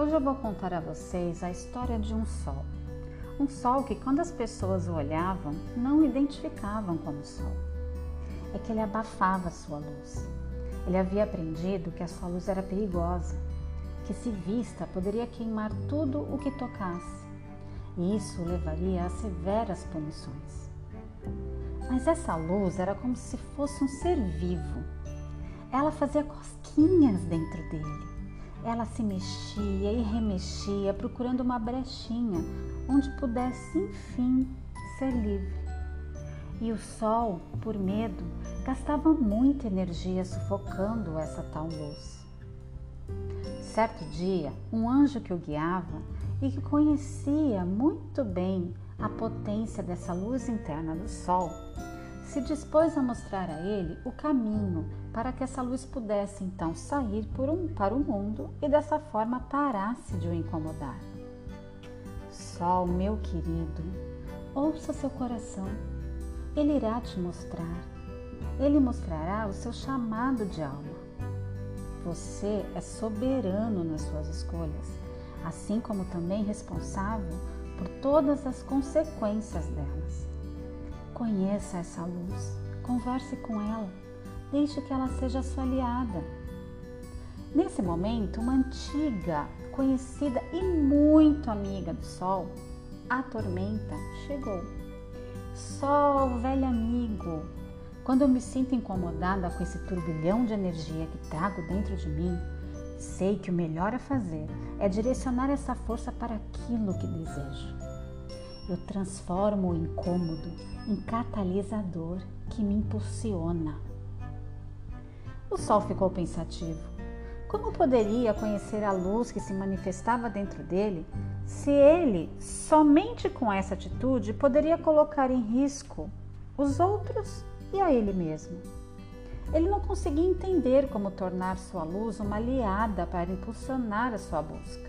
Hoje eu vou contar a vocês a história de um sol. Um sol que, quando as pessoas o olhavam, não identificavam como sol. É que ele abafava sua luz. Ele havia aprendido que a sua luz era perigosa, que se vista poderia queimar tudo o que tocasse, e isso o levaria a severas punições. Mas essa luz era como se fosse um ser vivo. Ela fazia cosquinhas dentro dele ela se mexia e remexia, procurando uma brechinha onde pudesse, enfim, ser livre. E o sol, por medo, gastava muita energia sufocando essa tal luz. Certo dia, um anjo que o guiava e que conhecia muito bem a potência dessa luz interna do sol, se dispôs a mostrar a ele o caminho para que essa luz pudesse então sair um, para o mundo e dessa forma parasse de o incomodar. Sol, meu querido, ouça seu coração, ele irá te mostrar, ele mostrará o seu chamado de alma. Você é soberano nas suas escolhas, assim como também responsável por todas as consequências delas. Conheça essa luz, converse com ela, deixe que ela seja sua aliada. Nesse momento, uma antiga, conhecida e muito amiga do Sol, a tormenta, chegou. Sol, velho amigo, quando eu me sinto incomodada com esse turbilhão de energia que trago dentro de mim, sei que o melhor a fazer é direcionar essa força para aquilo que desejo eu transformo o incômodo em catalisador que me impulsiona. O sol ficou pensativo. Como poderia conhecer a luz que se manifestava dentro dele se ele, somente com essa atitude, poderia colocar em risco os outros e a ele mesmo? Ele não conseguia entender como tornar sua luz uma aliada para impulsionar a sua busca.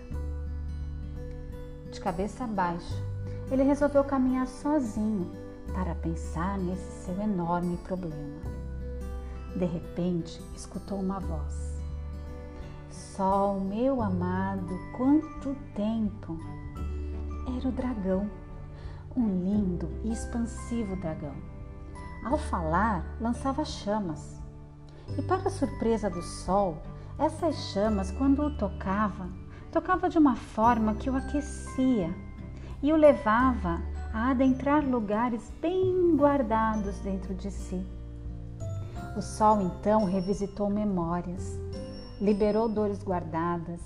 De cabeça baixa, ele resolveu caminhar sozinho para pensar nesse seu enorme problema. De repente, escutou uma voz. Sol, meu amado, quanto tempo! Era o dragão, um lindo e expansivo dragão. Ao falar, lançava chamas. E para surpresa do sol, essas chamas, quando o tocava, tocava de uma forma que o aquecia e o levava a adentrar lugares bem guardados dentro de si. O sol então revisitou memórias, liberou dores guardadas,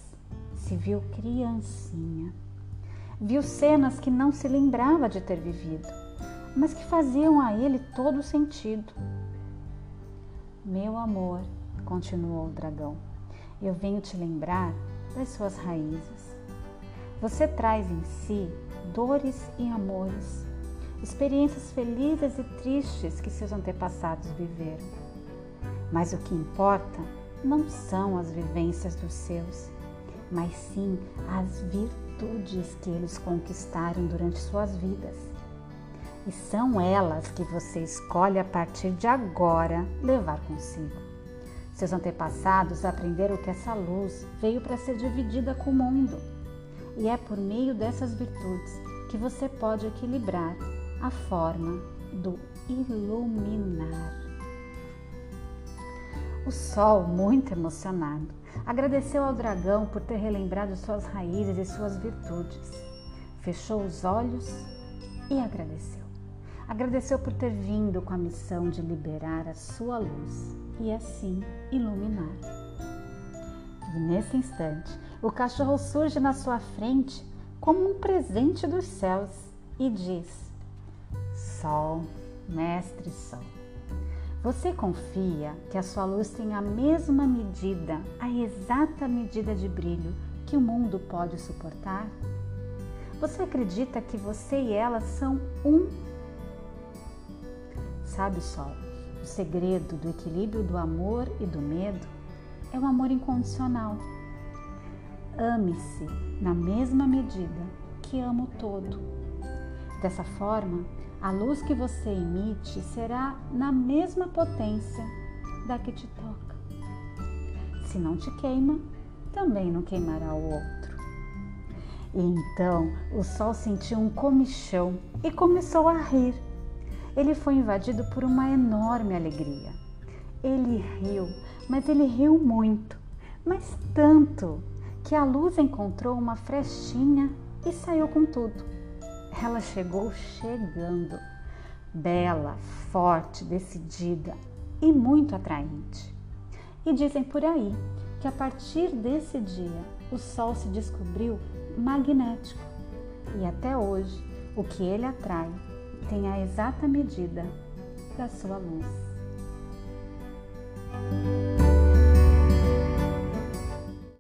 se viu criancinha. Viu cenas que não se lembrava de ter vivido, mas que faziam a ele todo sentido. Meu amor, continuou o dragão, eu venho te lembrar das suas raízes. Você traz em si dores e amores, experiências felizes e tristes que seus antepassados viveram. Mas o que importa não são as vivências dos seus, mas sim as virtudes que eles conquistaram durante suas vidas. E são elas que você escolhe a partir de agora levar consigo. Seus antepassados aprenderam que essa luz veio para ser dividida com o mundo e é por meio dessas virtudes que você pode equilibrar a forma do iluminar. O sol, muito emocionado, agradeceu ao dragão por ter relembrado suas raízes e suas virtudes. Fechou os olhos e agradeceu. Agradeceu por ter vindo com a missão de liberar a sua luz e assim iluminar. E nesse instante, o cachorro surge na sua frente como um presente dos céus e diz: Sol, mestre Sol, você confia que a sua luz tem a mesma medida, a exata medida de brilho que o mundo pode suportar? Você acredita que você e ela são um? Sabe, Sol, o segredo do equilíbrio do amor e do medo é o amor incondicional Ame-se na mesma medida que ama o todo. Dessa forma, a luz que você emite será na mesma potência da que te toca. Se não te queima, também não queimará o outro. E então o sol sentiu um comichão e começou a rir. Ele foi invadido por uma enorme alegria. Ele riu, mas ele riu muito, mas tanto que a luz encontrou uma frestinha e saiu com tudo. Ela chegou chegando, bela, forte, decidida e muito atraente. E dizem por aí que a partir desse dia o Sol se descobriu magnético e até hoje o que ele atrai tem a exata medida da sua luz.